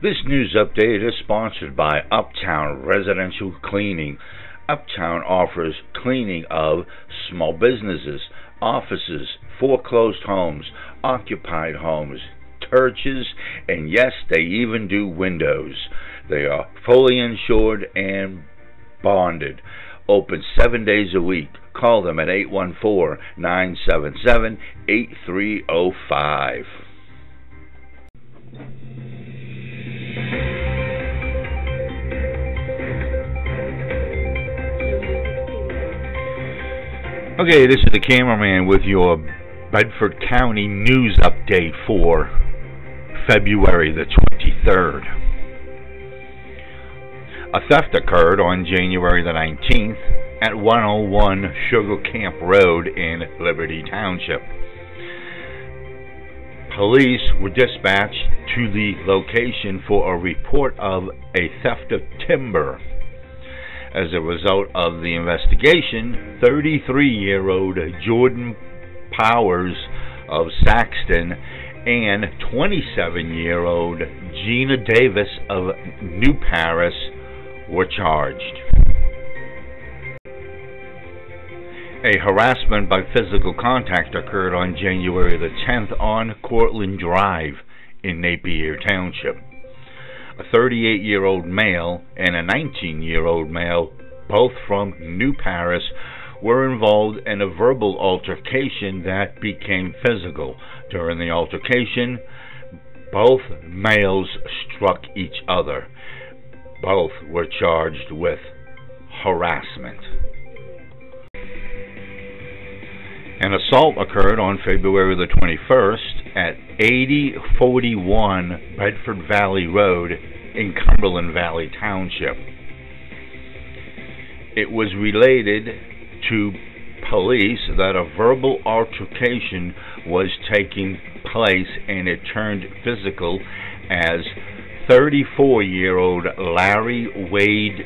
This news update is sponsored by Uptown Residential Cleaning. Uptown offers cleaning of small businesses, offices, foreclosed homes, occupied homes, churches, and yes, they even do windows. They are fully insured and bonded. Open seven days a week. Call them at 814 977 8305. Okay, this is the cameraman with your Bedford County news update for February the 23rd. A theft occurred on January the 19th at 101 Sugar Camp Road in Liberty Township. Police were dispatched to the location for a report of a theft of timber. As a result of the investigation, 33 year old Jordan Powers of Saxton and 27 year old Gina Davis of New Paris were charged. A harassment by physical contact occurred on January the 10th on Cortland Drive in Napier Township a 38 year old male and a 19 year old male, both from New Paris, were involved in a verbal altercation that became physical. During the altercation, both males struck each other. Both were charged with harassment. An assault occurred on February the 21st at 8041 Bedford Valley Road in Cumberland Valley Township. It was related to police that a verbal altercation was taking place and it turned physical as 34 year old Larry Wade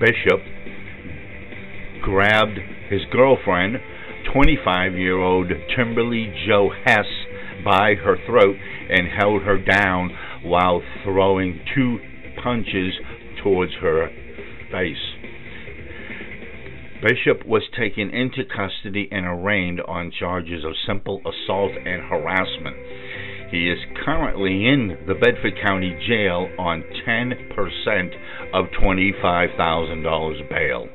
Bishop grabbed his girlfriend 25 year old Kimberly Jo Hess by her throat and held her down while throwing two punches towards her face. Bishop was taken into custody and arraigned on charges of simple assault and harassment. He is currently in the Bedford County Jail on 10% of $25,000 bail.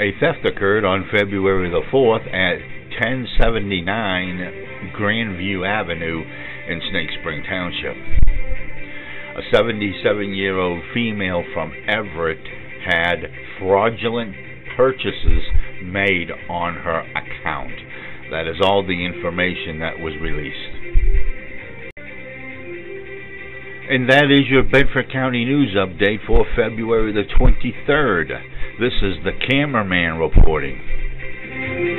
A theft occurred on February the 4th at 1079 Grandview Avenue in Snake Spring Township. A 77 year old female from Everett had fraudulent purchases made on her account. That is all the information that was released. And that is your Bedford County News update for February the 23rd. This is the cameraman reporting.